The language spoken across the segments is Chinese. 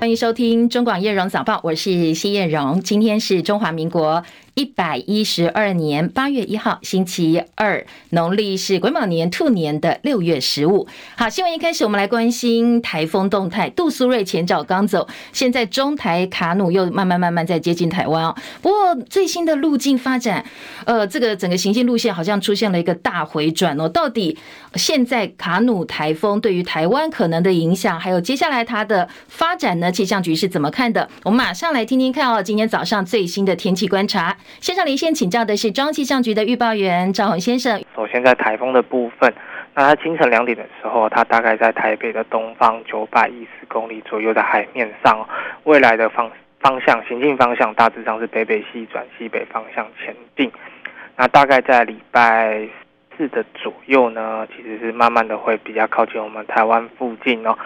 欢迎收听中广叶荣早报，我是谢叶荣，今天是中华民国。一百一十二年八月一号，星期二，农历是癸卯年兔年的六月十五。好，新闻一开始，我们来关心台风动态。杜苏芮前脚刚走，现在中台卡努又慢慢慢慢在接近台湾哦。不过最新的路径发展，呃，这个整个行进路线好像出现了一个大回转哦。到底现在卡努台风对于台湾可能的影响，还有接下来它的发展呢？气象局是怎么看的？我们马上来听听看哦。今天早上最新的天气观察。线上连线请教的是中央气象局的预报员赵宏先生。首先，在台风的部分，那它清晨两点的时候，它大概在台北的东方九百一十公里左右的海面上。未来的方方向行进方向大致上是北北西转西北方向前进。那大概在礼拜四的左右呢，其实是慢慢的会比较靠近我们台湾附近哦。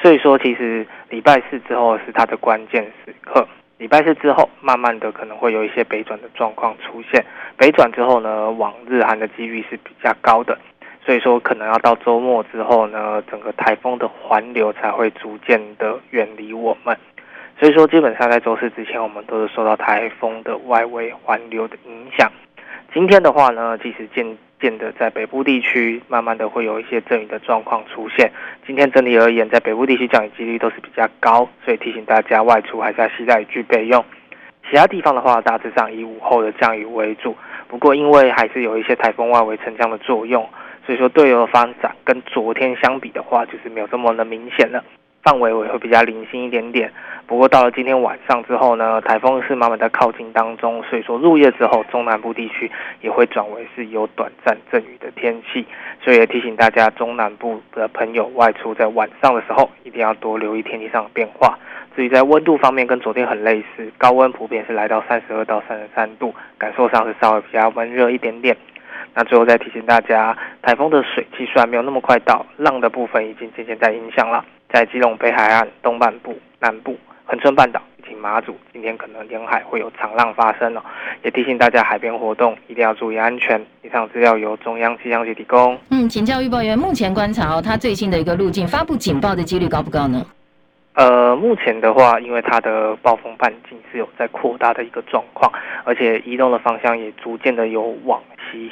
所以说，其实礼拜四之后是它的关键时刻。礼拜四之后，慢慢的可能会有一些北转的状况出现。北转之后呢，往日韩的几率是比较高的，所以说可能要到周末之后呢，整个台风的环流才会逐渐的远离我们。所以说，基本上在周四之前，我们都是受到台风的外围环流的影响。今天的话呢，其实见渐的在北部地区，慢慢的会有一些阵雨的状况出现。今天整体而言，在北部地区降雨几率都是比较高，所以提醒大家外出还是要携带雨具备用。其他地方的话，大致上以午后的降雨为主。不过因为还是有一些台风外围沉降的作用，所以说对流的发展跟昨天相比的话，就是没有这么的明显了。范围也会比较零星一点点，不过到了今天晚上之后呢，台风是慢慢在靠近当中，所以说入夜之后，中南部地区也会转为是有短暂阵雨的天气，所以也提醒大家中南部的朋友外出在晚上的时候一定要多留意天气上的变化。至于在温度方面，跟昨天很类似，高温普遍是来到三十二到三十三度，感受上是稍微比较温热一点点。那最后再提醒大家，台风的水汽虽然没有那么快到，浪的部分已经渐渐在影响了。在基隆北海岸东半部、南部、恒春半岛以及马祖，今天可能沿海会有长浪发生哦，也提醒大家海边活动一定要注意安全。以上资料由中央气象局提供。嗯，请教预报员，目前观察哦，它最新的一个路径发布警报的几率高不高呢？呃，目前的话，因为它的暴风半径是有在扩大的一个状况，而且移动的方向也逐渐的有往西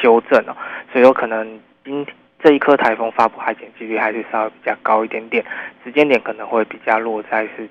修正哦，所以有可能今。这一颗台风发布海警几率还是稍微比较高一点点，时间点可能会比较落在是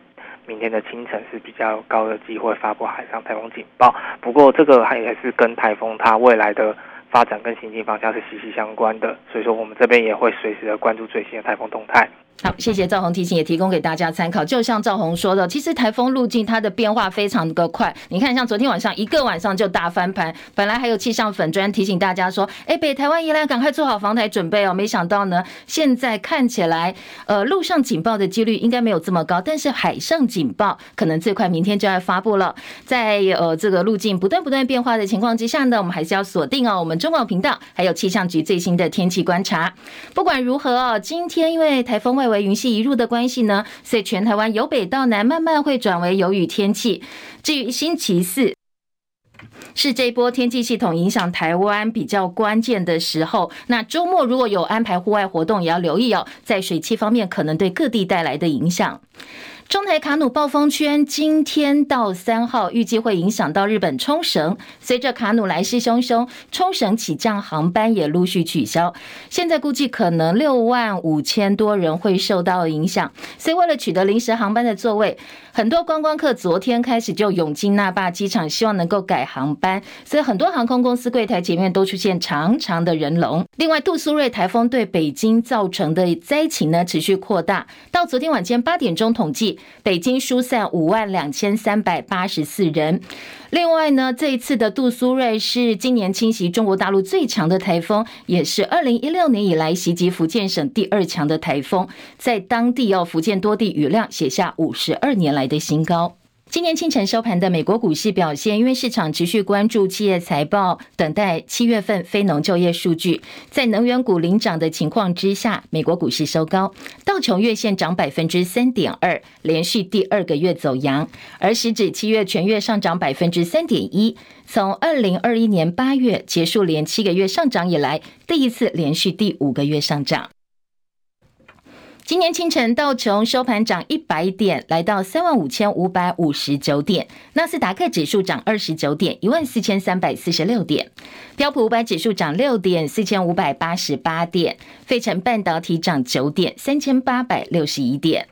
明天的清晨是比较高的机会发布海上台风警报。不过这个还也是跟台风它未来的发展跟行进方向是息息相关的，所以说我们这边也会随时的关注最新的台风动态。好，谢谢赵红提醒，也提供给大家参考。就像赵红说的，其实台风路径它的变化非常的快。你看，像昨天晚上一个晚上就大翻盘，本来还有气象粉专提醒大家说，哎，北台湾宜兰赶快做好防台准备哦。没想到呢，现在看起来，呃，陆上警报的几率应该没有这么高，但是海上警报可能最快明天就要发布了。在呃这个路径不断不断变化的情况之下呢，我们还是要锁定哦我们中广频道，还有气象局最新的天气观察。不管如何哦，今天因为台风外为云系一入的关系呢，所以全台湾由北到南慢慢会转为有雨天气。至于星期四，是这波天气系统影响台湾比较关键的时候。那周末如果有安排户外活动，也要留意哦，在水汽方面可能对各地带来的影响。中台卡努暴风圈今天到三号预计会影响到日本冲绳，随着卡努来势汹汹，冲绳起降航班也陆续取消。现在估计可能六万五千多人会受到影响，所以为了取得临时航班的座位，很多观光客昨天开始就涌进那霸机场，希望能够改航班，所以很多航空公司柜台前面都出现长长的人龙。另外，杜苏芮台风对北京造成的灾情呢持续扩大，到昨天晚间八点钟统计。北京疏散五万两千三百八十四人。另外呢，这一次的杜苏芮是今年侵袭中国大陆最强的台风，也是二零一六年以来袭击福建省第二强的台风，在当地哦，福建多地雨量写下五十二年来的新高。今天清晨收盘的美国股市表现，因为市场持续关注企业财报，等待七月份非农就业数据。在能源股领涨的情况之下，美国股市收高，道琼月线涨百分之三点二，连续第二个月走阳，而时指七月全月上涨百分之三点一，从二零二一年八月结束连七个月上涨以来，第一次连续第五个月上涨。今年清晨道琼收盘涨一百点，来到三万五千五百五十九点；纳斯达克指数涨二十九点，一万四千三百四十六点；标普五百指数涨六点，四千五百八十八点；费城半导体涨九点，三千八百六十一点。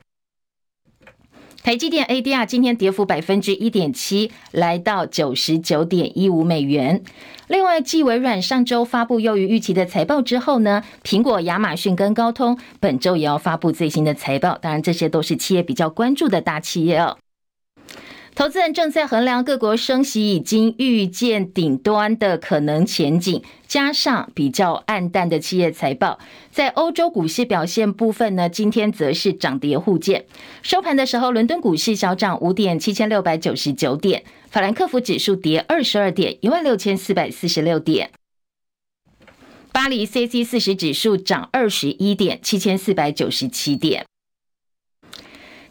台积电 ADR 今天跌幅百分之一点七，来到九十九点一五美元。另外，继微软上周发布优于预期的财报之后呢，苹果、亚马逊跟高通本周也要发布最新的财报。当然，这些都是企业比较关注的大企业哦。投资人正在衡量各国升息已经预见顶端的可能前景，加上比较暗淡的企业财报，在欧洲股市表现部分呢，今天则是涨跌互见。收盘的时候，伦敦股市小涨五点，七千六百九十九点；法兰克福指数跌二十二点，一万六千四百四十六点；巴黎 c c 四十指数涨二十一点，七千四百九十七点。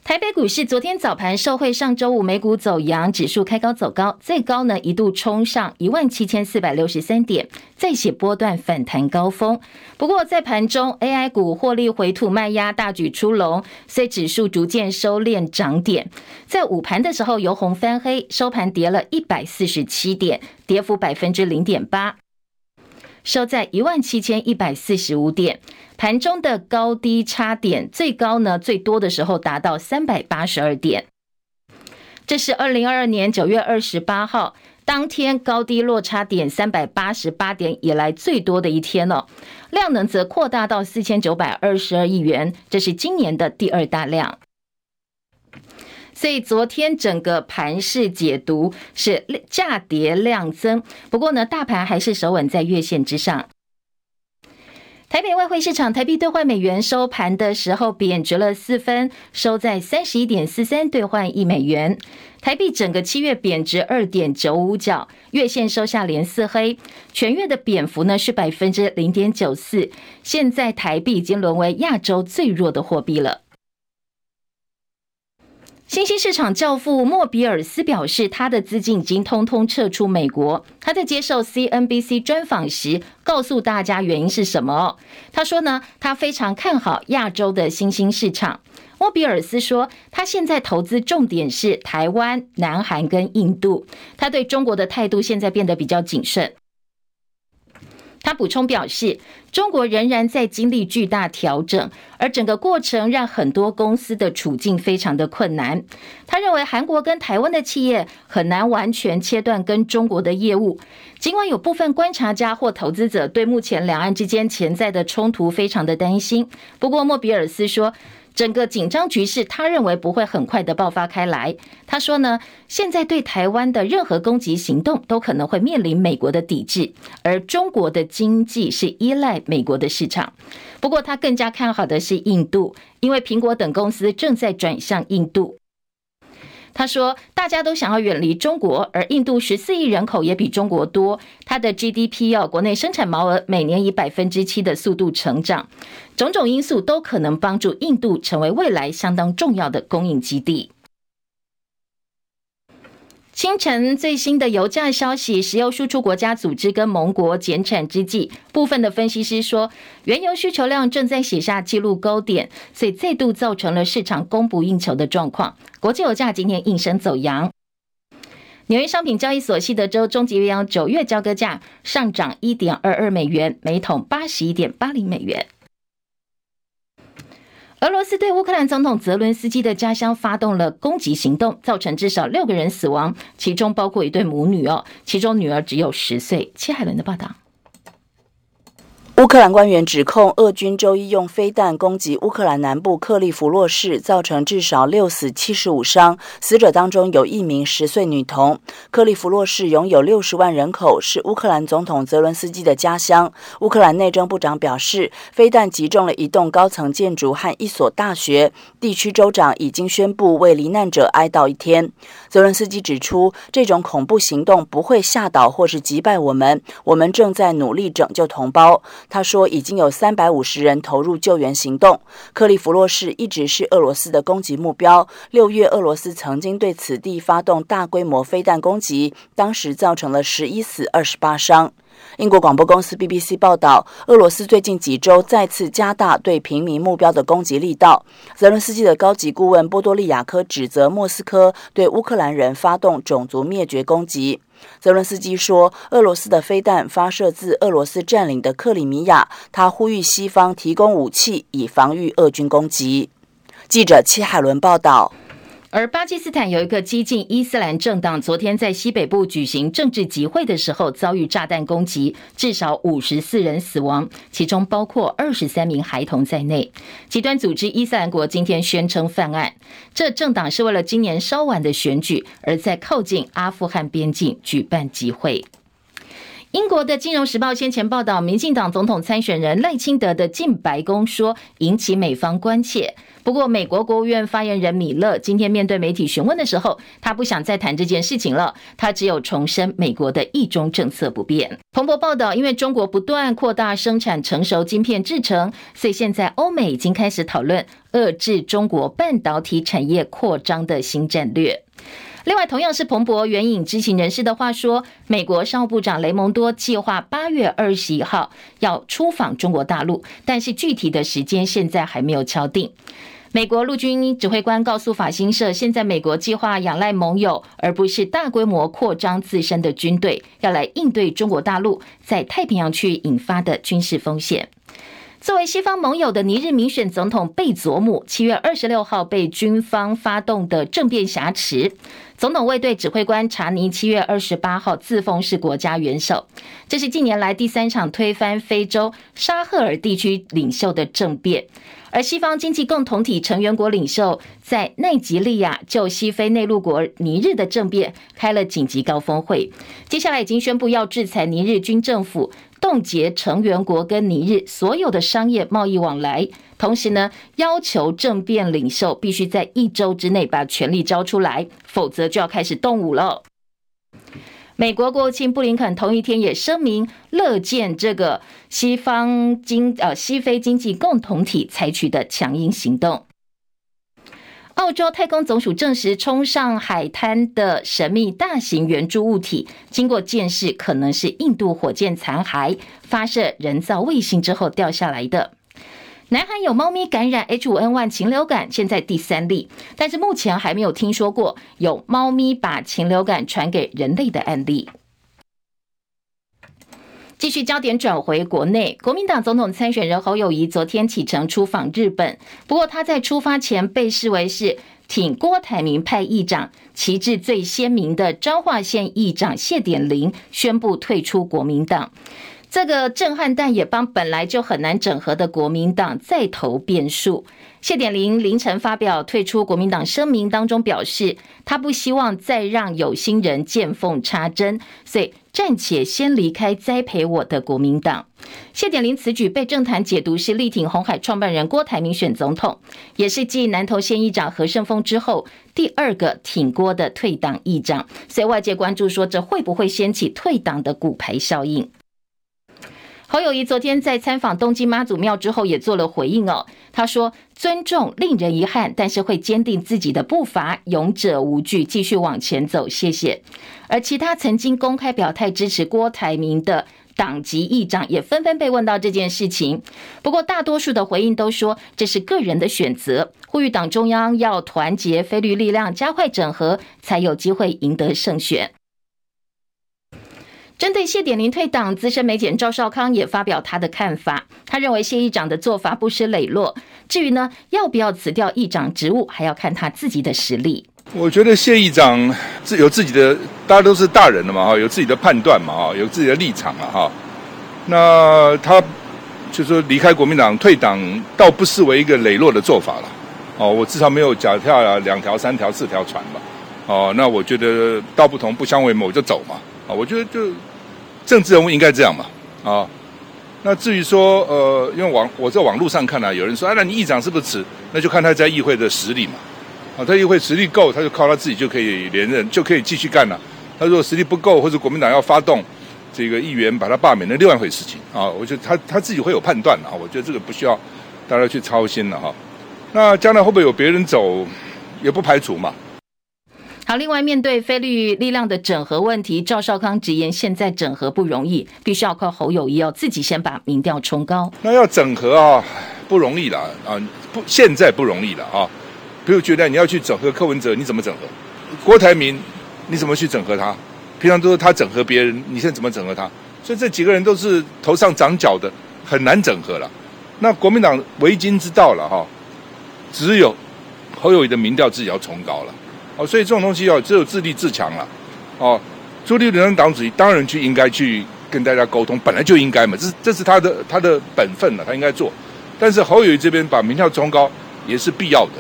台北股市昨天早盘受惠上周五美股走扬，指数开高走高，最高呢一度冲上一万七千四百六十三点，再写波段反弹高峰。不过在盘中，AI 股获利回吐卖压大举出笼，所以指数逐渐收敛涨点。在午盘的时候由红翻黑，收盘跌了一百四十七点，跌幅百分之零点八。收在一万七千一百四十五点，盘中的高低差点最高呢，最多的时候达到三百八十二点。这是二零二二年九月二十八号当天高低落差点三百八十八点以来最多的一天了，量能则扩大到四千九百二十二亿元，这是今年的第二大量。所以昨天整个盘势解读是价跌量增，不过呢，大盘还是守稳在月线之上。台北外汇市场台币兑换美元收盘的时候贬值了四分，收在三十一点四三兑换一美元。台币整个七月贬值二点九五角，月线收下连四黑，全月的贬幅呢是百分之零点九四。现在台币已经沦为亚洲最弱的货币了。新兴市场教父莫比尔斯表示，他的资金已经通通撤出美国。他在接受 CNBC 专访时，告诉大家原因是什么。他说呢，他非常看好亚洲的新兴市场。莫比尔斯说，他现在投资重点是台湾、南韩跟印度。他对中国的态度现在变得比较谨慎。补充表示，中国仍然在经历巨大调整，而整个过程让很多公司的处境非常的困难。他认为韩国跟台湾的企业很难完全切断跟中国的业务，尽管有部分观察家或投资者对目前两岸之间潜在的冲突非常的担心。不过，莫比尔斯说，整个紧张局势，他认为不会很快的爆发开来。他说呢，现在对台湾的任何攻击行动都可能会面临美国的抵制，而中国的经济是依赖美国的市场。不过，他更加看好的是印度，因为苹果等公司正在转向印度。他说：“大家都想要远离中国，而印度十四亿人口也比中国多，它的 GDP 要国内生产毛额每年以百分之七的速度成长，种种因素都可能帮助印度成为未来相当重要的供应基地。”清晨最新的油价消息，石油输出国家组织跟盟国减产之际，部分的分析师说，原油需求量正在写下纪录高点，所以再度造成了市场供不应求的状况。国际油价今天应声走扬。纽约商品交易所西德州中级原油九月交割价上涨一点二二美元，每桶八十一点八零美元。俄罗斯对乌克兰总统泽伦斯基的家乡发动了攻击行动，造成至少六个人死亡，其中包括一对母女哦，其中女儿只有十岁。戚海伦的报道。乌克兰官员指控俄军周一用飞弹攻击乌克兰南部克利弗洛市，造成至少六死七十五伤，死者当中有一名十岁女童。克利弗洛市拥有六十万人口，是乌克兰总统泽伦斯基的家乡。乌克兰内政部长表示，飞弹击中了一栋高层建筑和一所大学。地区州长已经宣布为罹难者哀悼一天。泽伦斯基指出，这种恐怖行动不会吓倒或是击败我们，我们正在努力拯救同胞。他说，已经有三百五十人投入救援行动。克利弗洛市一直是俄罗斯的攻击目标。六月，俄罗斯曾经对此地发动大规模飞弹攻击，当时造成了十一死二十八伤。英国广播公司 BBC 报道，俄罗斯最近几周再次加大对平民目标的攻击力道。泽伦斯基的高级顾问波多利亚科指责莫斯科对乌克兰人发动种族灭绝攻击。泽伦斯基说，俄罗斯的飞弹发射自俄罗斯占领的克里米亚，他呼吁西方提供武器以防御俄军攻击。记者戚海伦报道。而巴基斯坦有一个激进伊斯兰政党，昨天在西北部举行政治集会的时候遭遇炸弹攻击，至少五十四人死亡，其中包括二十三名孩童在内。极端组织伊斯兰国今天宣称犯案，这政党是为了今年稍晚的选举，而在靠近阿富汗边境举办集会。英国的《金融时报》先前报道，民进党总统参选人赖清德的进白宫说，引起美方关切。不过，美国国务院发言人米勒今天面对媒体询问的时候，他不想再谈这件事情了。他只有重申美国的一中政策不变。彭博报道，因为中国不断扩大生产成熟晶片制程，所以现在欧美已经开始讨论遏制中国半导体产业扩张的新战略。另外，同样是彭博援引知情人士的话说，美国商务部长雷蒙多计划八月二十一号要出访中国大陆，但是具体的时间现在还没有敲定。美国陆军指挥官告诉法新社，现在美国计划仰赖盟友，而不是大规模扩张自身的军队，要来应对中国大陆在太平洋区引发的军事风险。作为西方盟友的尼日民选总统贝佐姆，七月二十六号被军方发动的政变挟持。总统卫队指挥官查尼七月二十八号自封是国家元首。这是近年来第三场推翻非洲沙赫尔地区领袖的政变。而西方经济共同体成员国领袖在内吉利亚就西非内陆国尼日的政变开了紧急高峰会，接下来已经宣布要制裁尼日军政府。冻结成员国跟尼日所有的商业贸易往来，同时呢，要求政变领袖必须在一周之内把权力交出来，否则就要开始动武了。美国国务卿布林肯同一天也声明，乐见这个西方经呃西非经济共同体采取的强硬行动。澳洲太空总署证实，冲上海滩的神秘大型圆柱物体，经过鉴识，可能是印度火箭残骸发射人造卫星之后掉下来的。南韩有猫咪感染 H5N1 禽流感，现在第三例，但是目前还没有听说过有猫咪把禽流感传给人类的案例。继续焦点转回国内，国民党总统参选人侯友宜昨天启程出访日本，不过他在出发前被视为是挺郭台铭派议长，旗帜最鲜明的彰化县议长谢典林宣布退出国民党。这个震撼弹也帮本来就很难整合的国民党再投变数。谢典林凌晨发表退出国民党声明当中表示，他不希望再让有心人见缝插针，所以暂且先离开栽培我的国民党。谢典林此举被政坛解读是力挺红海创办人郭台铭选总统，也是继南投县议长何胜峰之后第二个挺郭的退党议长，所以外界关注说，这会不会掀起退党的骨牌效应？侯友谊昨天在参访东京妈祖庙之后，也做了回应哦。他说：“尊重令人遗憾，但是会坚定自己的步伐，勇者无惧，继续往前走。”谢谢。而其他曾经公开表态支持郭台铭的党籍议长，也纷纷被问到这件事情。不过，大多数的回应都说这是个人的选择，呼吁党中央要团结非绿力量，加快整合，才有机会赢得胜选。针对谢点林退党，资深媒体人赵少康也发表他的看法。他认为谢议长的做法不失磊落。至于呢，要不要辞掉议长职务，还要看他自己的实力。我觉得谢议长自有自己的，大家都是大人了嘛，哈，有自己的判断嘛，哈，有自己的立场了，哈。那他就说离开国民党退党，倒不失为一个磊落的做法了。哦，我至少没有脚踏了两条、三条、四条船嘛。哦，那我觉得道不同不相为谋就走嘛。啊，我觉得就。政治人物应该这样嘛，啊，那至于说，呃，因为网我在网络上看呢、啊，有人说，啊，那你议长是不是辞？那就看他在议会的实力嘛，啊，他议会实力够，他就靠他自己就可以连任，就可以继续干了。他如果实力不够，或者国民党要发动这个议员把他罢免，那另外一回事情啊。我觉得他他自己会有判断的啊，我觉得这个不需要大家去操心了哈。那将来会不会有别人走，也不排除嘛。好，另外面对非绿力量的整合问题，赵少康直言，现在整合不容易，必须要靠侯友谊哦自己先把民调冲高。那要整合啊，不容易了啊，不，现在不容易了啊。比如觉得你要去整合柯文哲，你怎么整合？郭台铭，你怎么去整合他？平常都是他整合别人，你现在怎么整合他？所以这几个人都是头上长角的，很难整合了。那国民党为今之道了哈，只有侯友谊的民调自己要冲高了。哦，所以这种东西哦，只有自立自强了。哦，朱立伦党主席当然去应该去跟大家沟通，本来就应该嘛，这是这是他的他的本分了，他应该做。但是侯友宜这边把民调冲高也是必要的。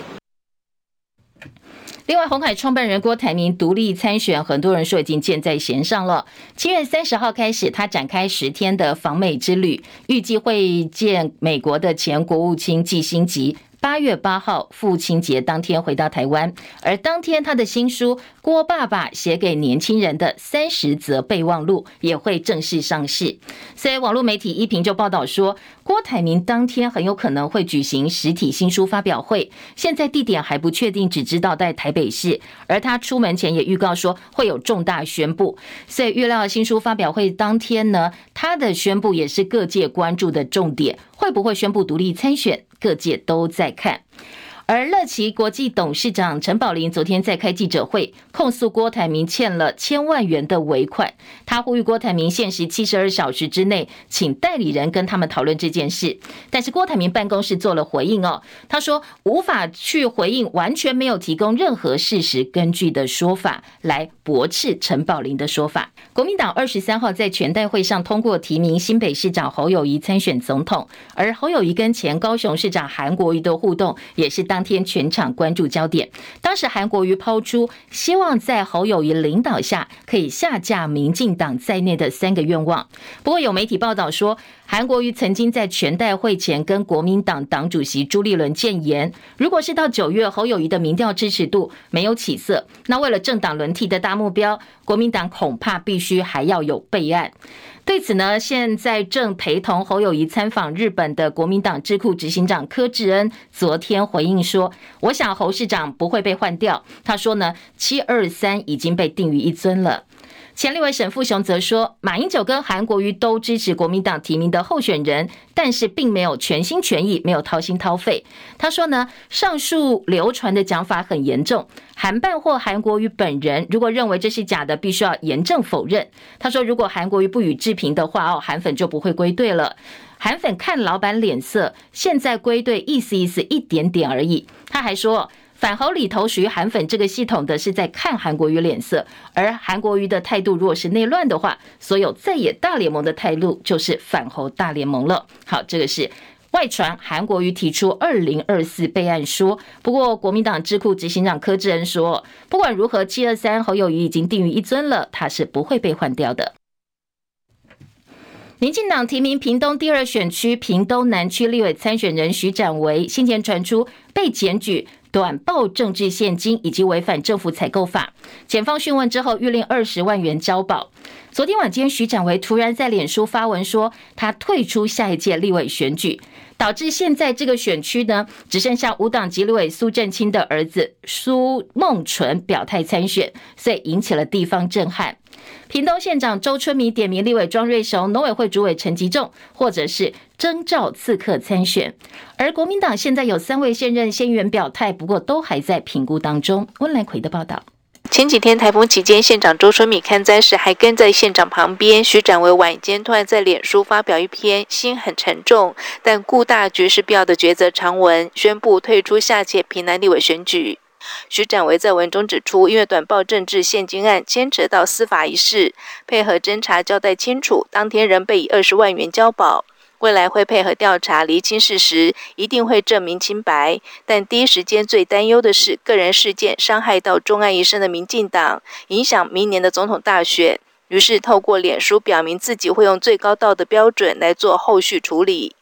另外，鸿海创办人郭台铭独立参选，很多人说已经箭在弦上了。七月三十号开始，他展开十天的访美之旅，预计会见美国的前国务卿季辛吉。八月八号父亲节当天回到台湾，而当天他的新书《郭爸爸写给年轻人的三十则备忘录》也会正式上市。所以网络媒体一评就报道说，郭台铭当天很有可能会举行实体新书发表会，现在地点还不确定，只知道在台北市。而他出门前也预告说会有重大宣布，所以预料新书发表会当天呢，他的宣布也是各界关注的重点，会不会宣布独立参选？各界都在看。而乐奇国际董事长陈宝林昨天在开记者会，控诉郭台铭欠了千万元的尾款。他呼吁郭台铭限时七十二小时之内，请代理人跟他们讨论这件事。但是郭台铭办公室做了回应哦，他说无法去回应，完全没有提供任何事实根据的说法来驳斥陈宝林的说法。国民党二十三号在全代会上通过提名新北市长侯友谊参选总统，而侯友谊跟前高雄市长韩国瑜的互动也是当天全场关注焦点。当时韩国瑜抛出希望在侯友谊领导下可以下架民进党在内的三个愿望。不过有媒体报道说，韩国瑜曾经在全代会前跟国民党党主席朱立伦建言，如果是到九月侯友谊的民调支持度没有起色，那为了政党轮替的大目标，国民党恐怕必须还要有备案。对此呢，现在正陪同侯友谊参访日本的国民党智库执行长柯志恩昨天回应说：“我想侯市长不会被换掉。”他说呢，七二三已经被定于一尊了。前立委沈富雄则说，马英九跟韩国瑜都支持国民党提名的候选人，但是并没有全心全意，没有掏心掏肺。他说呢，上述流传的讲法很严重，韩办或韩国瑜本人如果认为这是假的，必须要严正否认。他说，如果韩国瑜不予置评的话，哦，韩粉就不会归队了。韩粉看老板脸色，现在归队意思意思一点点而已。他还说。反侯里头属于韩粉这个系统的是在看韩国瑜脸色，而韩国瑜的态度如果是内乱的话，所有在野大联盟的态度就是反侯大联盟了。好，这个是外传韩国瑜提出二零二四备案说，不过国民党智库执行长柯志恩说，不管如何，七二三侯友宜已经定于一尊了，他是不会被换掉的。民进党提名屏东第二选区屏东南区立委参选人徐展维，先前传出被检举。短报政治献金以及违反政府采购法，检方讯问之后，諭令二十万元交保。昨天晚间，徐展维突然在脸书发文说，他退出下一届立委选举，导致现在这个选区呢，只剩下无党籍立委苏正清的儿子苏孟纯表态参选，所以引起了地方震撼。屏东县长周春米点名立委庄瑞雄、农委会主委陈吉仲，或者是征召刺客参选。而国民党现在有三位现任县议员表态，不过都还在评估当中。温兰奎的报道。前几天台风期间，县长周春米看灾时还跟在县长旁边。徐展维晚间突然在脸书发表一篇心很沉重但顾大局是必要的抉择长文，宣布退出下届屏南立委选举。徐展维在文中指出，因为短报政治献金案牵扯到司法一事，配合侦查交代清楚，当天仍被以二十万元交保，未来会配合调查厘清事实，一定会证明清白。但第一时间最担忧的是个人事件伤害到钟爱一生的民进党，影响明年的总统大选，于是透过脸书表明自己会用最高道德标准来做后续处理。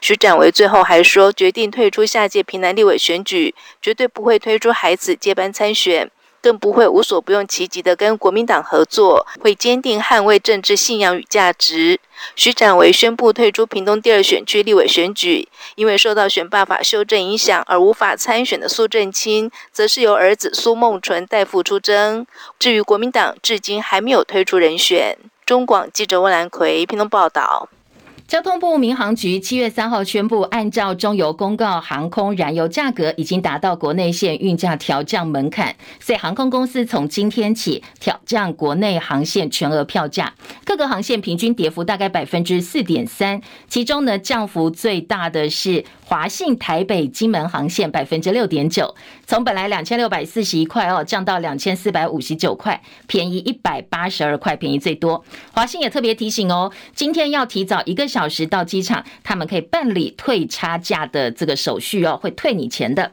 徐展维最后还说，决定退出下届屏南立委选举，绝对不会推出孩子接班参选。更不会无所不用其极地跟国民党合作，会坚定捍卫政治信仰与价值。徐展维宣布退出屏东第二选区立委选举，因为受到选罢法修正影响而无法参选的苏正清，则是由儿子苏梦纯代父出征。至于国民党，至今还没有推出人选。中广记者温兰奎屏东报道。交通部民航局七月三号宣布，按照中油公告，航空燃油价格已经达到国内线运价调降门槛，所以航空公司从今天起调降国内航线全额票价，各个航线平均跌幅大概百分之四点三，其中呢降幅最大的是华信台北金门航线百分之六点九，从本来两千六百四十一块哦降到两千四百五十九块，便宜一百八十二块，便宜最多。华信也特别提醒哦，今天要提早一个小时到机场，他们可以办理退差价的这个手续哦，会退你钱的。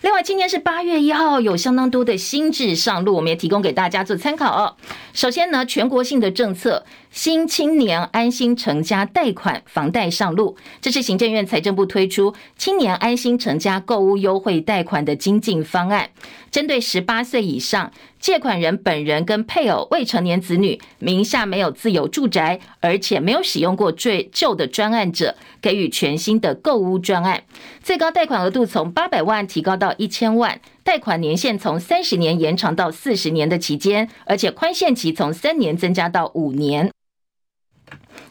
另外，今天是八月一号，有相当多的新制上路，我们也提供给大家做参考哦。首先呢，全国性的政策。新青年安心成家贷款房贷上路，这是行政院财政部推出青年安心成家购屋优惠贷款的精进方案，针对十八岁以上借款人本人跟配偶、未成年子女名下没有自有住宅，而且没有使用过最旧的专案者，给予全新的购屋专案，最高贷款额度从八百万提高到一千万。贷款年限从三十年延长到四十年的期间，而且宽限期从三年增加到五年。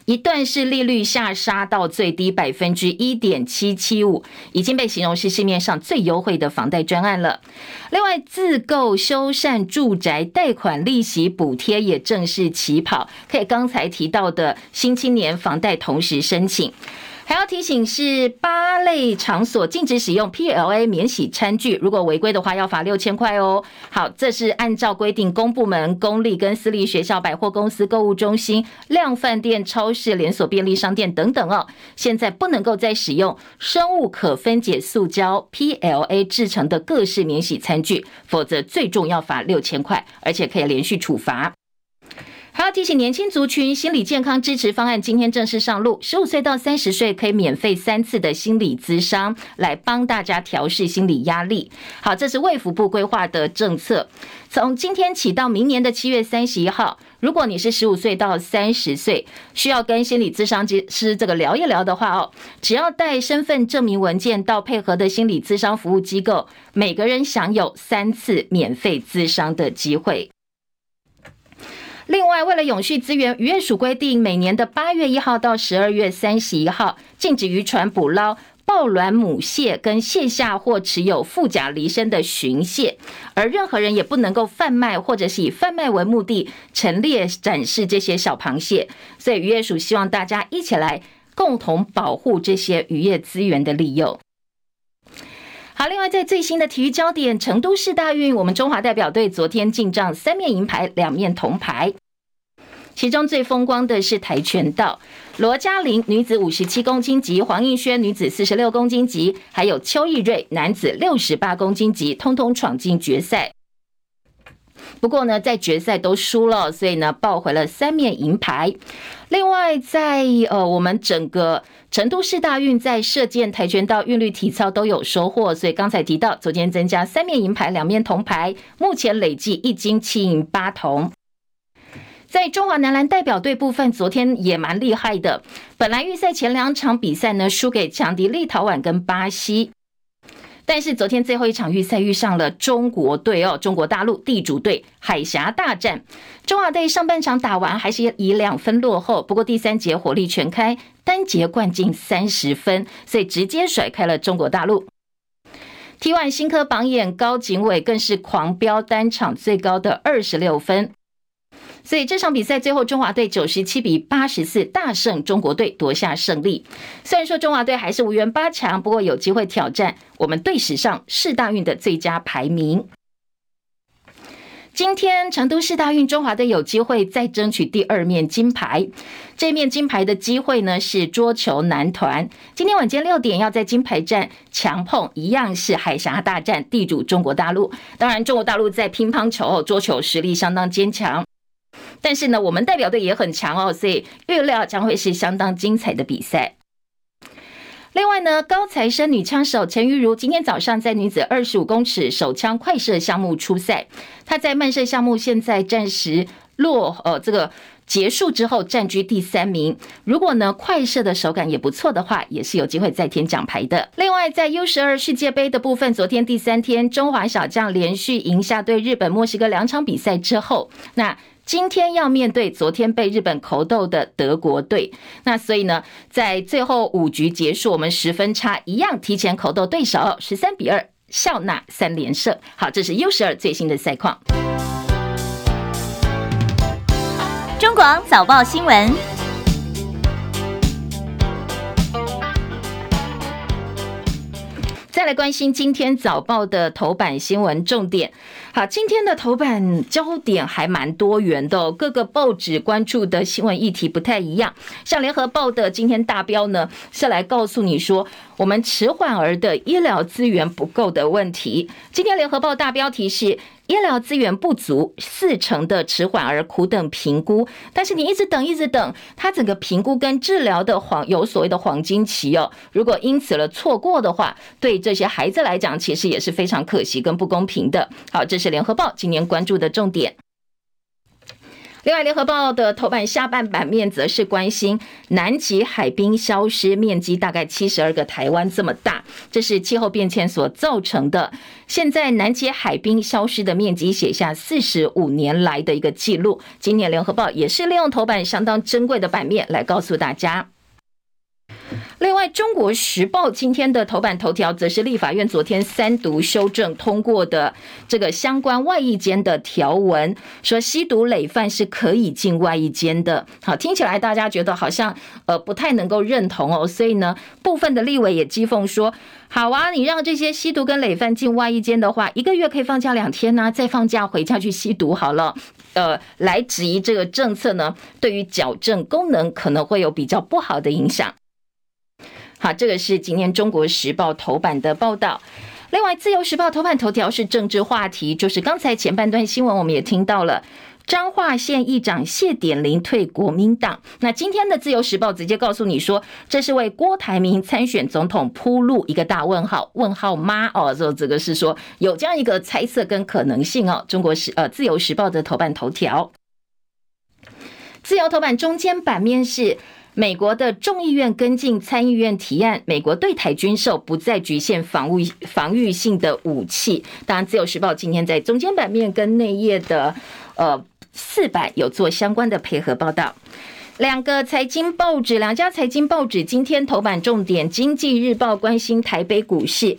一段是利率下杀到最低百分之一点七七五，已经被形容是市面上最优惠的房贷专案了。另外，自购修缮住宅贷款利息补贴也正式起跑，可以刚才提到的新青年房贷同时申请。还要提醒是八类场所禁止使用 PLA 免洗餐具，如果违规的话要罚六千块哦。好，这是按照规定，公部门、公立跟私立学校、百货公司、购物中心、量饭店、超市、连锁便利商店等等哦，现在不能够再使用生物可分解塑胶 PLA 制成的各式免洗餐具，否则最重要罚六千块，而且可以连续处罚。还要提醒年轻族群，心理健康支持方案今天正式上路。十五岁到三十岁可以免费三次的心理咨商，来帮大家调试心理压力。好，这是卫福部规划的政策。从今天起到明年的七月三十一号，如果你是十五岁到三十岁，需要跟心理咨商师这个聊一聊的话哦，只要带身份证明文件到配合的心理咨商服务机构，每个人享有三次免费咨商的机会。另外，为了永续资源，渔业署规定，每年的八月一号到十二月三十一号，禁止渔船捕捞抱卵母蟹跟蟹下或持有附甲离身的熏蟹，而任何人也不能够贩卖或者是以贩卖为目的陈列展示这些小螃蟹。所以，渔业署希望大家一起来共同保护这些渔业资源的利用。好，另外在最新的体育焦点，成都市大运，我们中华代表队昨天进账三面银牌，两面铜牌。其中最风光的是跆拳道，罗嘉玲女子五十七公斤级，黄映轩女子四十六公斤级，还有邱义瑞男子六十八公斤级，通通闯进决赛。不过呢，在决赛都输了，所以呢，抱回了三面银牌。另外在，在呃，我们整个成都市大运在射箭、跆拳道、韵律体操都有收获，所以刚才提到，昨天增加三面银牌，两面铜牌，目前累计一金七银八铜。在中华男篮代表队部分，昨天也蛮厉害的。本来预赛前两场比赛呢，输给强敌立陶宛跟巴西，但是昨天最后一场预赛遇上了中国队哦，中国大陆地主队海峡大战。中华队上半场打完还是以两分落后，不过第三节火力全开，单节灌进三十分，所以直接甩开了中国大陆。T1 新科榜眼高景伟更是狂飙单场最高的二十六分。所以这场比赛最后，中华队九十七比八十四大胜中国队，夺下胜利。虽然说中华队还是无缘八强，不过有机会挑战我们队史上世大运的最佳排名。今天成都市大运，中华队有机会再争取第二面金牌。这面金牌的机会呢，是桌球男团。今天晚间六点要在金牌战强碰，一样是海峡大战地主中国大陆。当然，中国大陆在乒乓球、桌球实力相当坚强。但是呢，我们代表队也很强哦，所以预料将会是相当精彩的比赛。另外呢，高材生女枪手陈玉如今天早上在女子二十五公尺手枪快射项目出赛，她在慢射项目现在暂时落呃这个结束之后占据第三名。如果呢快射的手感也不错的话，也是有机会再添奖牌的。另外在 U 十二世界杯的部分，昨天第三天中华小将连续赢下对日本、墨西哥两场比赛之后，那。今天要面对昨天被日本口斗的德国队，那所以呢，在最后五局结束，我们十分差一样提前口斗对手，十三比二笑纳三连胜。好，这是 U 十二最新的赛况。中广早报新闻，再来关心今天早报的头版新闻重点。好，今天的头版焦点还蛮多元的，各个报纸关注的新闻议题不太一样。像联合报的今天大标呢，是来告诉你说，我们迟缓儿的医疗资源不够的问题。今天联合报大标题是。医疗资源不足，四成的迟缓儿苦等评估，但是你一直等，一直等，他整个评估跟治疗的黄有所谓的黄金期哦。如果因此了错过的话，对这些孩子来讲，其实也是非常可惜跟不公平的。好，这是联合报今年关注的重点。另外，联合报的头版下半版面则是关心南极海冰消失，面积大概七十二个台湾这么大，这是气候变迁所造成的。现在南极海冰消失的面积写下四十五年来的一个记录。今年联合报也是利用头版相当珍贵的版面来告诉大家。另外，《中国时报》今天的头版头条则是立法院昨天三读修正通过的这个相关外役间的条文，说吸毒累犯是可以进外役间的。好，听起来大家觉得好像呃不太能够认同哦，所以呢，部分的立委也讥讽说：好啊，你让这些吸毒跟累犯进外役间的话，一个月可以放假两天呢、再放假回家去吸毒好了。呃，来质疑这个政策呢，对于矫正功能可能会有比较不好的影响。好，这个是今天《中国时报》头版的报道。另外，《自由时报》头版头条是政治话题，就是刚才前半段新闻我们也听到了，彰化县议长谢点林退国民党。那今天的《自由时报》直接告诉你说，这是为郭台铭参选总统铺路一个大问号？问号吗？哦，这这个是说有这样一个猜测跟可能性哦。中国时呃，《自由时报》的头版头条，自由头版中间版面是。美国的众议院跟进参议院提案，美国对台军售不再局限防务防御性的武器。当然，《自由时报》今天在中间版面跟内页的呃四版有做相关的配合报道。两个财经报纸，两家财经报纸今天头版重点，《经济日报》关心台北股市。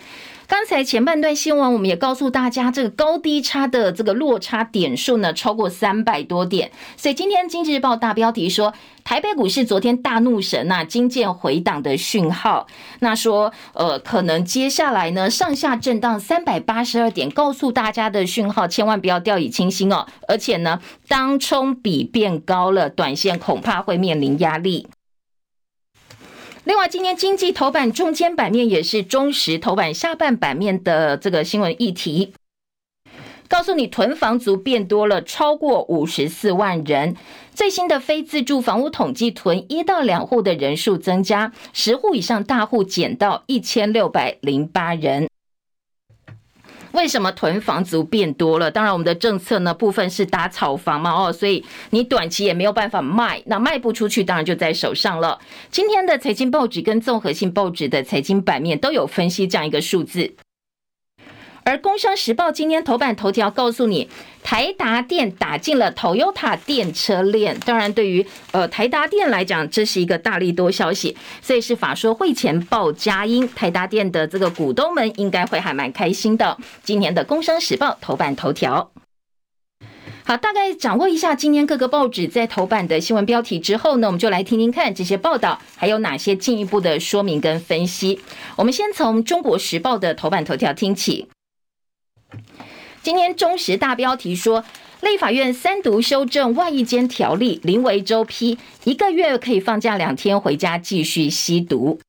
刚才前半段新闻，我们也告诉大家，这个高低差的这个落差点数呢，超过三百多点。所以今天《经济日报》大标题说，台北股市昨天大怒神呐，惊见回档的讯号。那说，呃，可能接下来呢，上下震荡三百八十二点，告诉大家的讯号，千万不要掉以轻心哦。而且呢，当冲比变高了，短线恐怕会面临压力。另外，今天经济头版中间版面也是中时头版下半版面的这个新闻议题，告诉你囤房族变多了，超过五十四万人。最新的非自住房屋统计，囤一到两户的人数增加，十户以上大户减到一千六百零八人。为什么囤房族变多了？当然，我们的政策呢，部分是打炒房嘛，哦，所以你短期也没有办法卖，那卖不出去，当然就在手上了。今天的财经报纸跟综合性报纸的财经版面都有分析这样一个数字。而《工商时报》今天头版头条告诉你，台达电打进了 Toyota 电车链。当然，对于呃台达电来讲，这是一个大利多消息，所以是法说会前报佳音，台达电的这个股东们应该会还蛮开心的。今年的《工商时报》头版头条，好，大概掌握一下今天各个报纸在头版的新闻标题之后呢，我们就来听听看这些报道还有哪些进一步的说明跟分析。我们先从《中国时报》的头版头条听起。今天中时大标题说，立法院三读修正外役间条例，林维洲批一个月可以放假两天回家继续吸毒。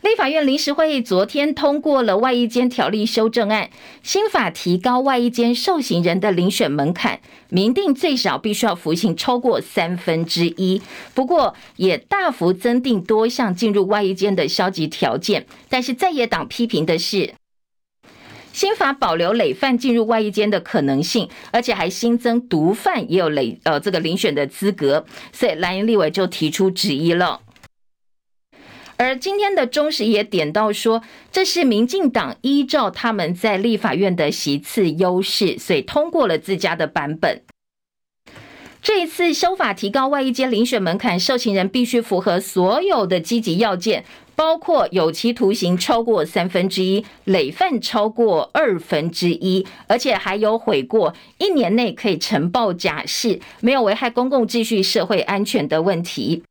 立法院临时会议昨天通过了外役间条例修正案，新法提高外役间受刑人的遴选门槛，明定最少必须要服刑超过三分之一。不过，也大幅增订多项进入外役间的消极条件。但是在野党批评的是，新法保留累犯进入外役间的可能性，而且还新增毒贩也有累呃这个遴选的资格，所以蓝营立委就提出质疑了。而今天的中时也点到说，这是民进党依照他们在立法院的席次优势，所以通过了自家的版本。这一次修法提高外衣间遴选门槛，受刑人必须符合所有的积极要件，包括有期徒刑超过三分之一，累犯超过二分之一，而且还有悔过一年内可以呈报假释，没有危害公共秩序、社会安全的问题。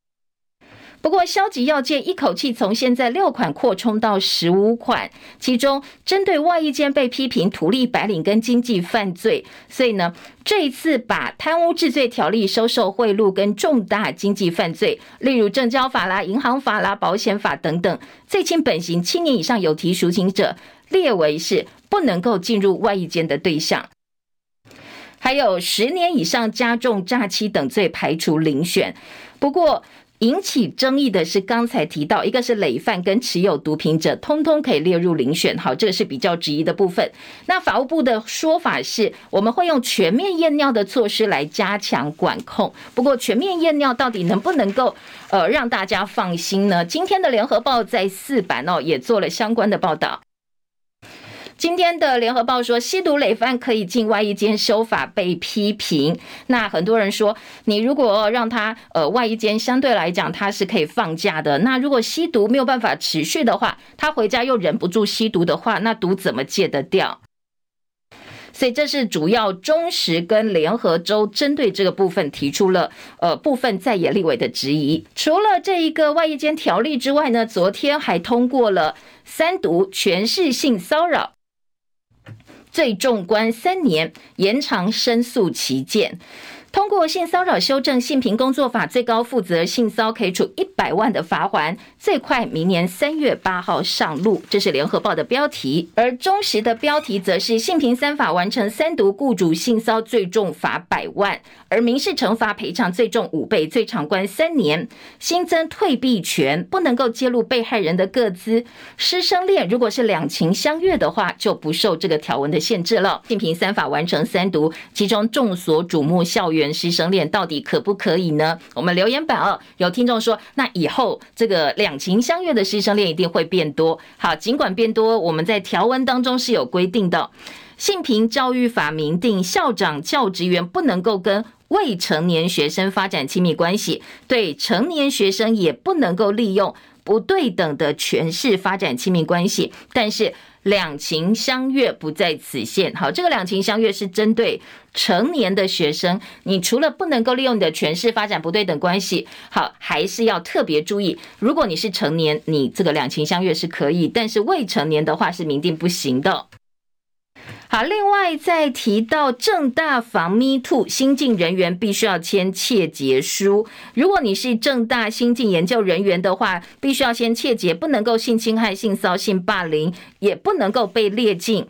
不过，消极要件一口气从现在六款扩充到十五款，其中针对外役间被批评图利白领跟经济犯罪，所以呢，这一次把贪污治罪条例收受贿赂跟重大经济犯罪，例如证交法啦、银行法啦、保险法等等，最轻本刑七年以上有期徒刑者列为是不能够进入外役间的对象，还有十年以上加重诈欺等罪排除遴选。不过，引起争议的是，刚才提到一个是累犯跟持有毒品者，通通可以列入遴选。好，这个是比较质疑的部分。那法务部的说法是，我们会用全面验尿的措施来加强管控。不过，全面验尿到底能不能够呃让大家放心呢？今天的联合报在四版哦也做了相关的报道。今天的联合报说，吸毒累犯可以进外衣间修法被批评。那很多人说，你如果让他呃外衣间相对来讲他是可以放假的。那如果吸毒没有办法持续的话，他回家又忍不住吸毒的话，那毒怎么戒得掉？所以这是主要中时跟联合周针对这个部分提出了呃部分在野立委的质疑。除了这一个外衣间条例之外呢，昨天还通过了三读全市性骚扰。最重关三年，延长申诉期限。通过性骚扰修正性平工作法，最高负责性骚可以处一百万的罚锾，最快明年三月八号上路。这是联合报的标题，而中时的标题则是性平三法完成三读，雇主性骚最重罚百万，而民事惩罚赔偿最重五倍，最长关三年。新增退避权，不能够揭露被害人的个资。师生恋如果是两情相悦的话，就不受这个条文的限制了。性平三法完成三读，其中众所瞩目校园。师生恋到底可不可以呢？我们留言板哦，有听众说，那以后这个两情相悦的师生恋一定会变多。好，尽管变多，我们在条文当中是有规定的，《性平教育法》明定，校长、教职员不能够跟未成年学生发展亲密关系，对成年学生也不能够利用不对等的权势发展亲密关系，但是。两情相悦不在此限。好，这个两情相悦是针对成年的学生，你除了不能够利用你的权势发展不对等关系，好，还是要特别注意，如果你是成年，你这个两情相悦是可以，但是未成年的话是明定不行的。好，另外再提到正大防 Me Too 新进人员必须要签切结书。如果你是正大新进研究人员的话，必须要先切结，不能够性侵害、性骚性霸凌，也不能够被列进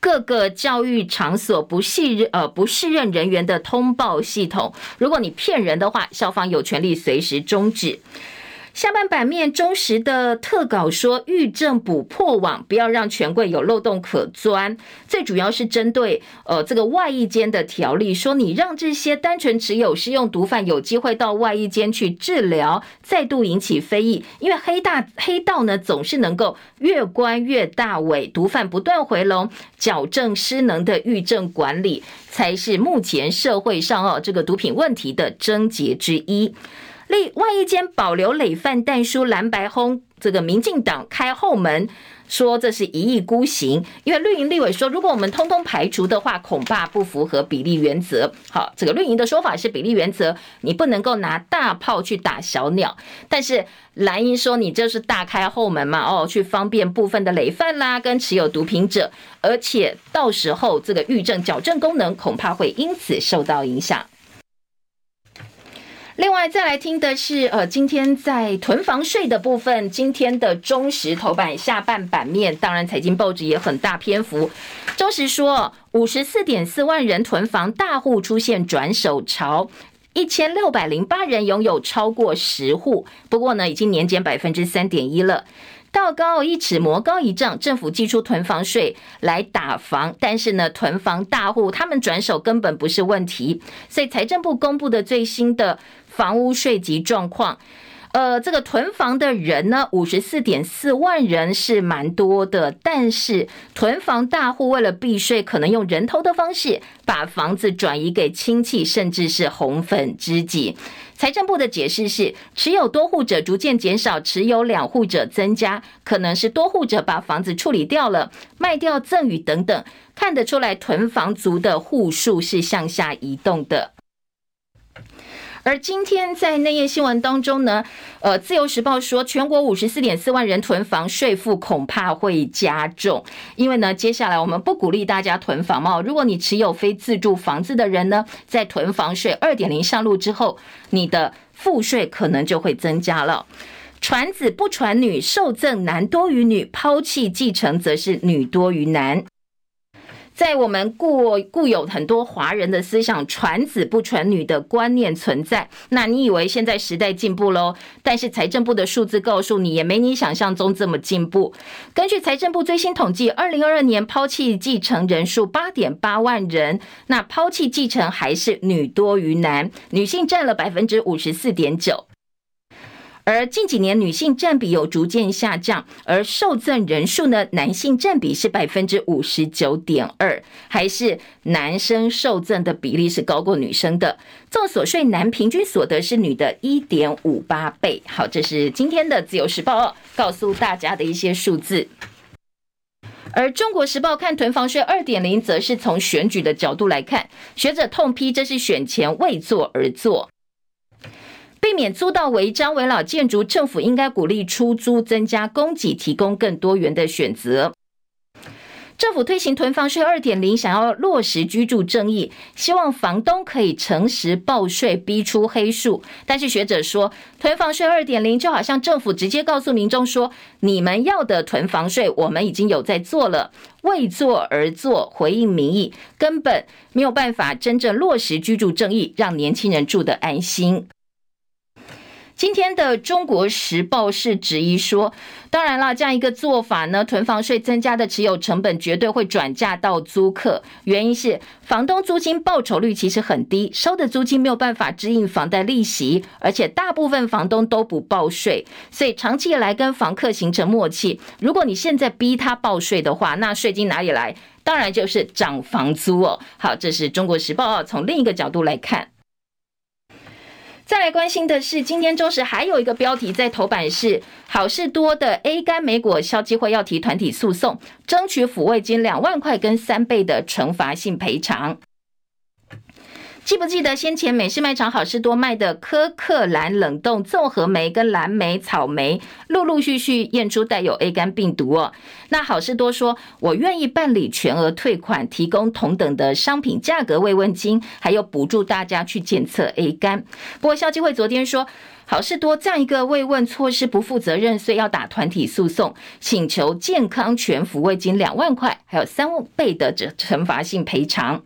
各个教育场所不适任呃不适任人员的通报系统。如果你骗人的话，校方有权利随时终止。下半版面中时的特稿说，狱政补破网，不要让权贵有漏洞可钻。最主要是针对呃这个外役间的条例，说你让这些单纯持有、是用毒贩有机会到外役间去治疗，再度引起非议。因为黑大黑道呢总是能够越关越大尾，毒贩不断回笼，矫正失能的狱政管理，才是目前社会上哦这个毒品问题的症结之一。立外役监保留累犯但书蓝白轰，这个民进党开后门，说这是一意孤行。因为绿营立委说，如果我们通通排除的话，恐怕不符合比例原则。好，这个绿营的说法是比例原则，你不能够拿大炮去打小鸟。但是蓝营说，你这是大开后门嘛？哦，去方便部分的累犯啦，跟持有毒品者，而且到时候这个预政矫正功能恐怕会因此受到影响。另外再来听的是，呃，今天在囤房税的部分，今天的中时头版下半版面，当然财经报纸也很大篇幅。中时说，五十四点四万人囤房大户出现转手潮，一千六百零八人拥有超过十户，不过呢，已经年减百分之三点一了。道高一尺，魔高一丈，政府祭出囤房税来打房，但是呢，囤房大户他们转手根本不是问题，所以财政部公布的最新的房屋税籍状况。呃，这个囤房的人呢，五十四点四万人是蛮多的，但是囤房大户为了避税，可能用人头的方式把房子转移给亲戚，甚至是红粉知己。财政部的解释是，持有多户者逐渐减少，持有两户者增加，可能是多户者把房子处理掉了，卖掉赠与等等，看得出来囤房族的户数是向下移动的。而今天在内页新闻当中呢，呃，《自由时报》说，全国五十四点四万人囤房，税负恐怕会加重。因为呢，接下来我们不鼓励大家囤房嘛。如果你持有非自住房子的人呢，在囤房税二点零上路之后，你的赋税可能就会增加了。传子不传女，受赠男多于女，抛弃继承则是女多于男。在我们固固有很多华人的思想，传子不传女的观念存在。那你以为现在时代进步喽？但是财政部的数字告诉你，也没你想象中这么进步。根据财政部最新统计，二零二二年抛弃继承人数八点八万人，那抛弃继承还是女多于男，女性占了百分之五十四点九。而近几年女性占比有逐渐下降，而受赠人数呢，男性占比是百分之五十九点二，还是男生受赠的比例是高过女生的。综所税，男平均所得是女的一点五八倍。好，这是今天的自由时报告诉大家的一些数字。而中国时报看囤房税二点零，则是从选举的角度来看，学者痛批这是选前为做而做。避免租到违章违老建筑，政府应该鼓励出租，增加供给，提供更多元的选择。政府推行囤房税二点零，想要落实居住正义，希望房东可以诚实报税，逼出黑数。但是学者说，囤房税二点零就好像政府直接告诉民众说，你们要的囤房税，我们已经有在做了，为做而做，回应民意，根本没有办法真正落实居住正义，让年轻人住得安心。今天的《中国时报》是质疑说，当然了，这样一个做法呢，囤房税增加的持有成本绝对会转嫁到租客。原因是房东租金报酬率其实很低，收的租金没有办法支应房贷利息，而且大部分房东都不报税，所以长期以来跟房客形成默契。如果你现在逼他报税的话，那税金哪里来？当然就是涨房租哦。好，这是《中国时报》从另一个角度来看。再来关心的是，今天周时还有一个标题在头版是好事多的 A 肝莓果消基会要提团体诉讼，争取抚慰金两万块跟三倍的惩罚性赔偿。记不记得先前美式卖场好事多卖的科克兰冷冻综合莓跟蓝莓、草莓，陆陆续续验出带有 A 肝病毒哦。那好事多说，我愿意办理全额退款，提供同等的商品价格慰问金，还有补助大家去检测 A 肝。不过消基会昨天说，好事多这样一个慰问措施不负责任，所以要打团体诉讼，请求健康全抚慰金两万块，还有三倍的这惩罚性赔偿。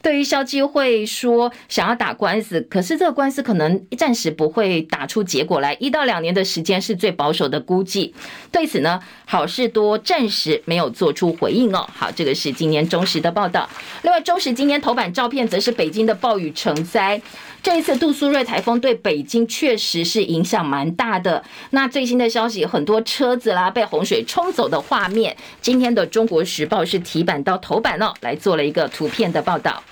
对于消基会说想要打官司，可是这个官司可能暂时不会打出结果来，一到两年的时间是最保守的估计。对此呢，好事多暂时没有做出回应哦。好，这个是今年中时的报道。另外，中时今天头版照片则是北京的暴雨成灾。这一次杜苏芮台风对北京确实是影响蛮大的。那最新的消息，很多车子啦被洪水冲走的画面，今天的中国时报是提版到头版哦，来做了一个图片的报道。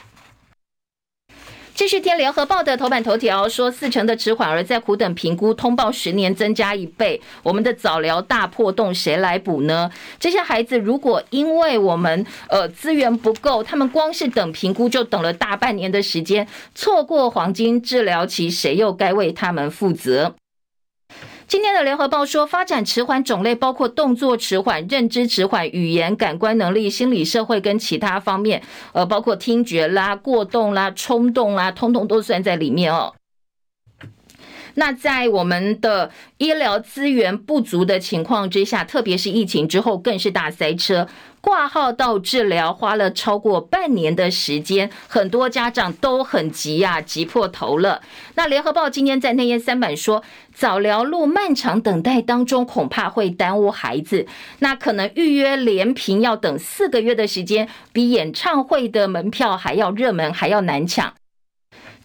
继续听联合报的头版头条说，四成的迟缓儿在苦等评估通报十年增加一倍，我们的早疗大破洞谁来补呢？这些孩子如果因为我们呃资源不够，他们光是等评估就等了大半年的时间，错过黄金治疗期，谁又该为他们负责？今天的联合报说，发展迟缓种类包括动作迟缓、认知迟缓、语言、感官能力、心理、社会跟其他方面，呃，包括听觉啦、过动啦、冲动啦，通通都算在里面哦。那在我们的医疗资源不足的情况之下，特别是疫情之后，更是大塞车。挂号到治疗花了超过半年的时间，很多家长都很急呀、急破头了。那联合报今天在内页三版说，早疗路漫长等待当中，恐怕会耽误孩子。那可能预约连评要等四个月的时间，比演唱会的门票还要热门，还要难抢。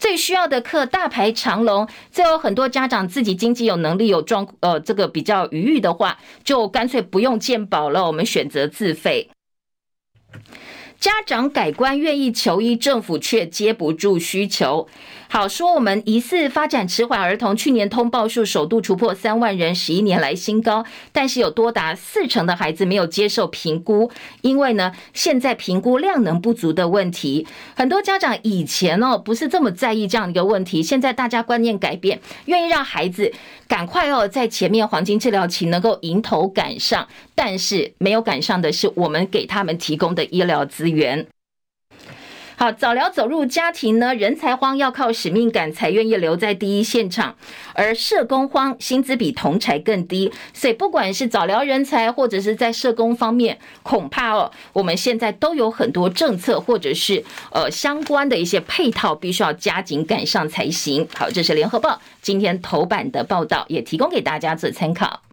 最需要的课大排长龙，最后很多家长自己经济有能力有状呃这个比较余裕的话，就干脆不用健保了，我们选择自费。家长改观愿意求医，政府却接不住需求。好说，我们疑似发展迟缓儿童，去年通报数首度突破三万人，十一年来新高。但是有多达四成的孩子没有接受评估，因为呢，现在评估量能不足的问题。很多家长以前哦不是这么在意这样一个问题，现在大家观念改变，愿意让孩子赶快哦在前面黄金治疗期能够迎头赶上。但是没有赶上的是我们给他们提供的医疗资源。好，早疗走入家庭呢，人才荒要靠使命感才愿意留在第一现场，而社工荒薪资比同侪更低，所以不管是早疗人才或者是在社工方面，恐怕哦，我们现在都有很多政策或者是呃相关的一些配套，必须要加紧赶上才行。好，这是联合报今天头版的报道，也提供给大家做参考。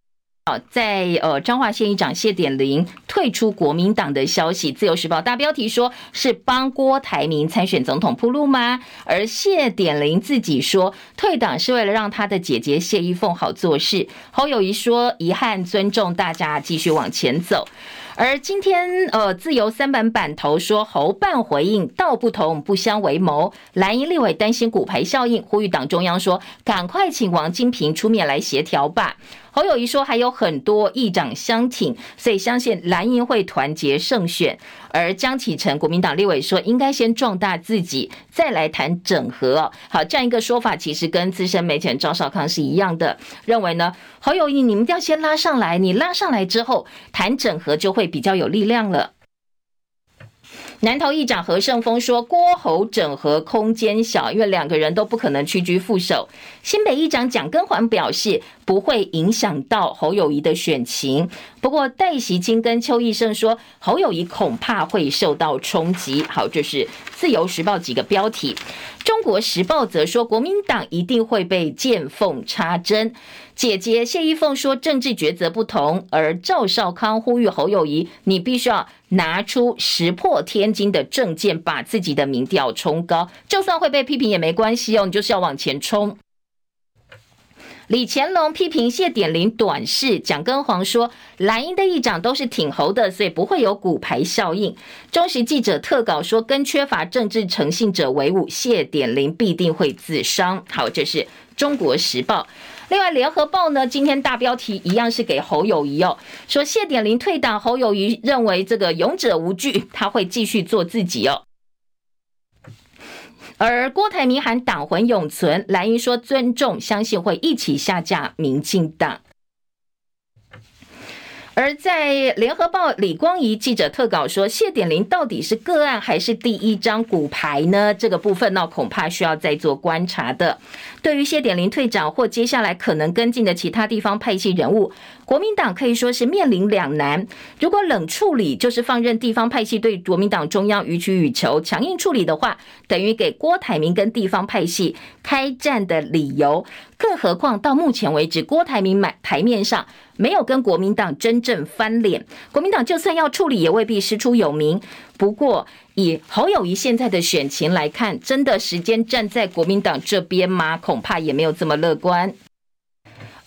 在呃彰化县议长谢典林退出国民党的消息，自由时报大标题说是帮郭台铭参选总统铺路吗？而谢典林自己说退党是为了让他的姐姐谢依凤好做事。侯友宜说遗憾，尊重大家继续往前走。而今天，呃，自由三版版头说侯办回应道不同不相为谋，蓝营立委担心骨牌效应，呼吁党中央说赶快请王金平出面来协调吧。侯友谊说还有很多议长相挺，所以相信蓝营会团结胜选。而江启臣国民党立委说应该先壮大自己，再来谈整合。好，这样一个说法其实跟资深媒体人赵少康是一样的，认为呢，侯友谊你们一定要先拉上来，你拉上来之后谈整合就会比较有力量了。南投议长何胜峰说：“郭侯整合空间小，因为两个人都不可能屈居副手。”新北议长蒋根环表示不会影响到侯友谊的选情。不过戴锡清跟邱奕胜说侯友宜恐怕会受到冲击。好，这是自由时报几个标题。中国时报则说国民党一定会被见缝插针。姐姐谢依凤说政治抉择不同，而赵少康呼吁侯友宜，你必须要拿出石破天惊的政见，把自己的民调冲高，就算会被批评也没关系哦，你就是要往前冲。李乾龙批评谢典林短视，蒋根煌说蓝营的议长都是挺侯的，所以不会有骨牌效应。中时记者特稿说，跟缺乏政治诚信者为伍，谢典林必定会自伤。好，这是中国时报。另外，联合报呢，今天大标题一样是给侯友宜哦，说谢典林退党，侯友宜认为这个勇者无惧，他会继续做自己哦。而郭台铭喊党魂永存，蓝营说尊重，相信会一起下架民进党。而在联合报，李光仪记者特稿说，谢点林到底是个案还是第一张骨牌呢？这个部分呢，恐怕需要再做观察的。对于谢点林退场或接下来可能跟进的其他地方派系人物，国民党可以说是面临两难。如果冷处理，就是放任地方派系对国民党中央予取予求；强硬处理的话，等于给郭台铭跟地方派系开战的理由。更何况到目前为止，郭台铭买台面上没有跟国民党真正翻脸，国民党就算要处理，也未必师出有名。不过，以侯友宜现在的选情来看，真的时间站在国民党这边吗？恐怕也没有这么乐观。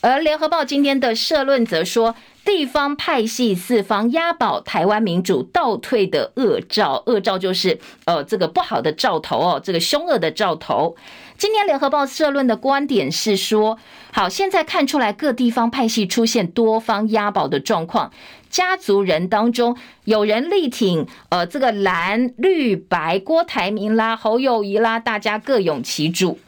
而联合报今天的社论则说，地方派系四方押宝，台湾民主倒退的恶兆，恶兆就是呃这个不好的兆头哦，这个凶恶的兆头。今天联合报社论的观点是说，好，现在看出来各地方派系出现多方押宝的状况，家族人当中有人力挺，呃，这个蓝绿白郭台铭啦、侯友宜啦，大家各拥其主。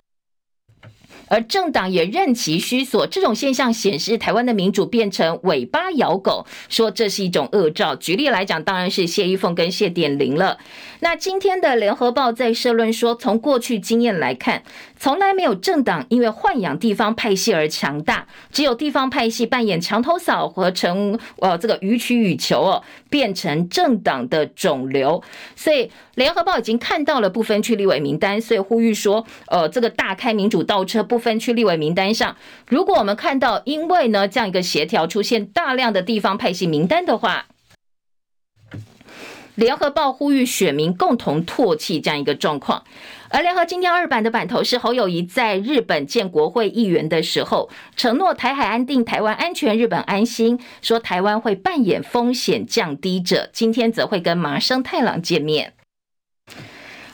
而政党也任其虚索。这种现象显示台湾的民主变成尾巴咬狗，说这是一种恶兆。举例来讲，当然是谢依凤跟谢点玲了。那今天的联合报在社论说，从过去经验来看，从来没有政党因为豢养地方派系而强大，只有地方派系扮演墙头草和成呃这个予取予求哦，变成政党的肿瘤。所以联合报已经看到了不分区立委名单，所以呼吁说，呃，这个大开民主倒车，不分区立委名单上，如果我们看到因为呢这样一个协调出现大量的地方派系名单的话。联合报呼吁选民共同唾弃这样一个状况，而联合今天二版的版头是侯友宜在日本见国会议员的时候，承诺台海安定、台湾安全、日本安心，说台湾会扮演风险降低者。今天则会跟麻生太郎见面。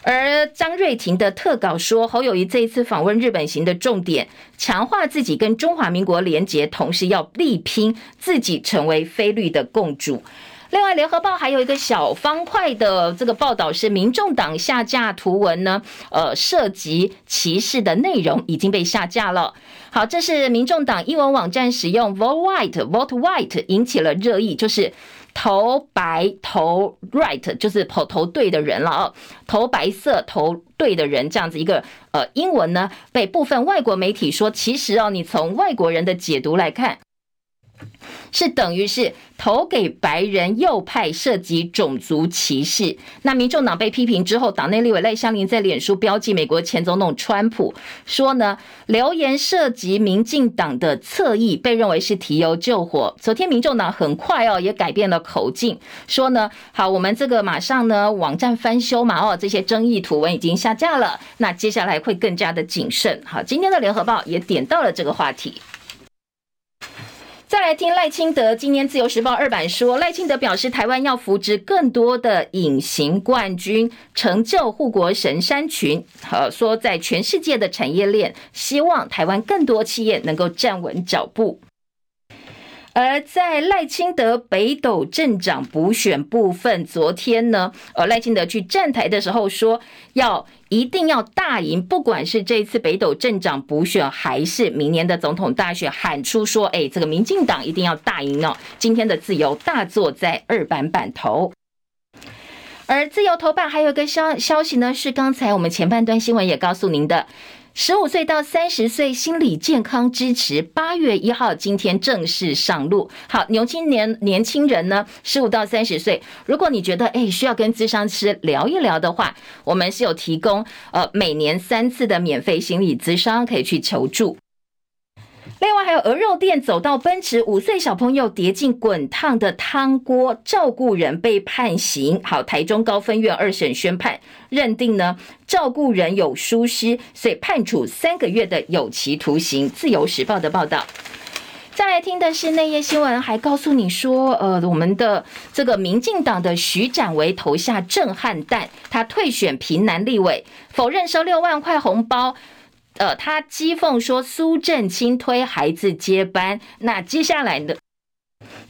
而张瑞婷的特稿说，侯友宜这一次访问日本行的重点，强化自己跟中华民国连结，同时要力拼自己成为非绿的共主。另外，联合报还有一个小方块的这个报道是，民众党下架图文呢，呃，涉及歧视的内容已经被下架了。好，这是民众党英文网站使用 vote white vote white 引起了热议，就是投白投 right，就是投投对的人了哦，投白色投对的人这样子一个呃英文呢，被部分外国媒体说，其实哦，你从外国人的解读来看。是等于是投给白人右派涉及种族歧视。那民众党被批评之后，党内立委赖香伶在脸书标记美国前总统川普，说呢，留言涉及民进党的侧翼，被认为是提油救火。昨天民众党很快哦也改变了口径，说呢，好，我们这个马上呢网站翻修嘛哦，这些争议图文已经下架了，那接下来会更加的谨慎。好，今天的联合报也点到了这个话题。再来听赖清德，今年自由时报二版说，赖清德表示，台湾要扶植更多的隐形冠军，成就护国神山群。呃，说在全世界的产业链，希望台湾更多企业能够站稳脚步。而在赖清德北斗镇长补选部分，昨天呢，呃，赖清德去站台的时候说，要一定要大赢，不管是这次北斗镇长补选，还是明年的总统大选，喊出说，哎，这个民进党一定要大赢哦。今天的自由大作在二版版头，而自由头版还有一个消消息呢，是刚才我们前半段新闻也告诉您的。十五岁到三十岁心理健康支持，八月一号今天正式上路。好，牛青年年轻人呢，十五到三十岁，如果你觉得诶需要跟咨商师聊一聊的话，我们是有提供呃每年三次的免费心理咨商，可以去求助。另外还有鹅肉店走到奔驰，五岁小朋友跌进滚烫的汤锅，照顾人被判刑。好，台中高分院二审宣判，认定呢照顾人有疏失，所以判处三个月的有期徒刑。自由时报的报道。再来听的是内页新闻，还告诉你说，呃，我们的这个民进党的徐展维投下震撼弹，他退选屏南立委，否认收六万块红包。呃，他讥讽说苏正清推孩子接班，那接下来呢，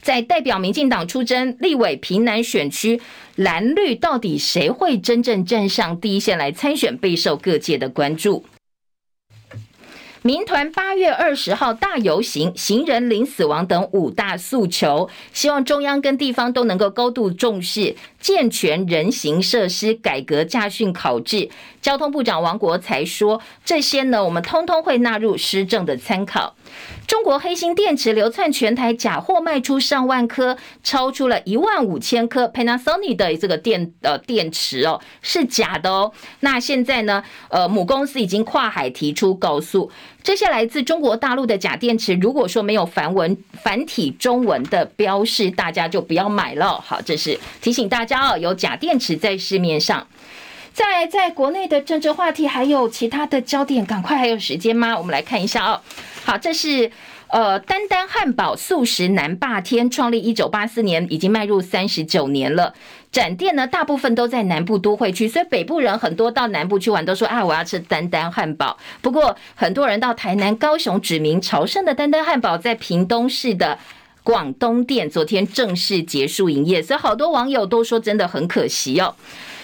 在代表民进党出征立委平南选区蓝绿，到底谁会真正站上第一线来参选，备受各界的关注。民团八月二十号大游行，行人零死亡等五大诉求，希望中央跟地方都能够高度重视，健全人行设施，改革驾训考制。交通部长王国才说，这些呢，我们通通会纳入施政的参考。中国黑心电池流窜全台，假货卖出上万颗，超出了一万五千颗 Panasonic 的这个电呃电池哦，是假的哦。那现在呢，呃，母公司已经跨海提出告诉，这些来自中国大陆的假电池，如果说没有繁文繁体中文的标示，大家就不要买了。好，这是提醒大家哦，有假电池在市面上。在在国内的政治话题还有其他的焦点，赶快还有时间吗？我们来看一下哦。好，这是呃丹丹汉堡素食南霸天，创立一九八四年，已经迈入三十九年了。展店呢，大部分都在南部都会区，所以北部人很多到南部去玩，都说啊，我要吃丹丹汉堡。不过很多人到台南、高雄指名朝圣的丹丹汉堡，在屏东市的广东店昨天正式结束营业，所以好多网友都说真的很可惜哦。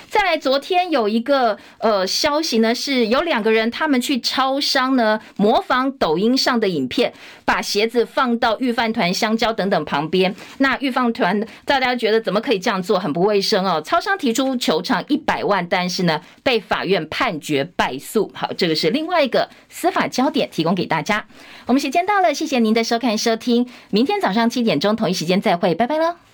再来，昨天有一个呃消息呢，是有两个人他们去超商呢，模仿抖音上的影片，把鞋子放到御饭团、香蕉等等旁边。那御饭团大家觉得怎么可以这样做，很不卫生哦。超商提出求偿一百万，但是呢，被法院判决败诉。好，这个是另外一个司法焦点，提供给大家。我们时间到了，谢谢您的收看收听，明天早上七点钟同一时间再会，拜拜喽。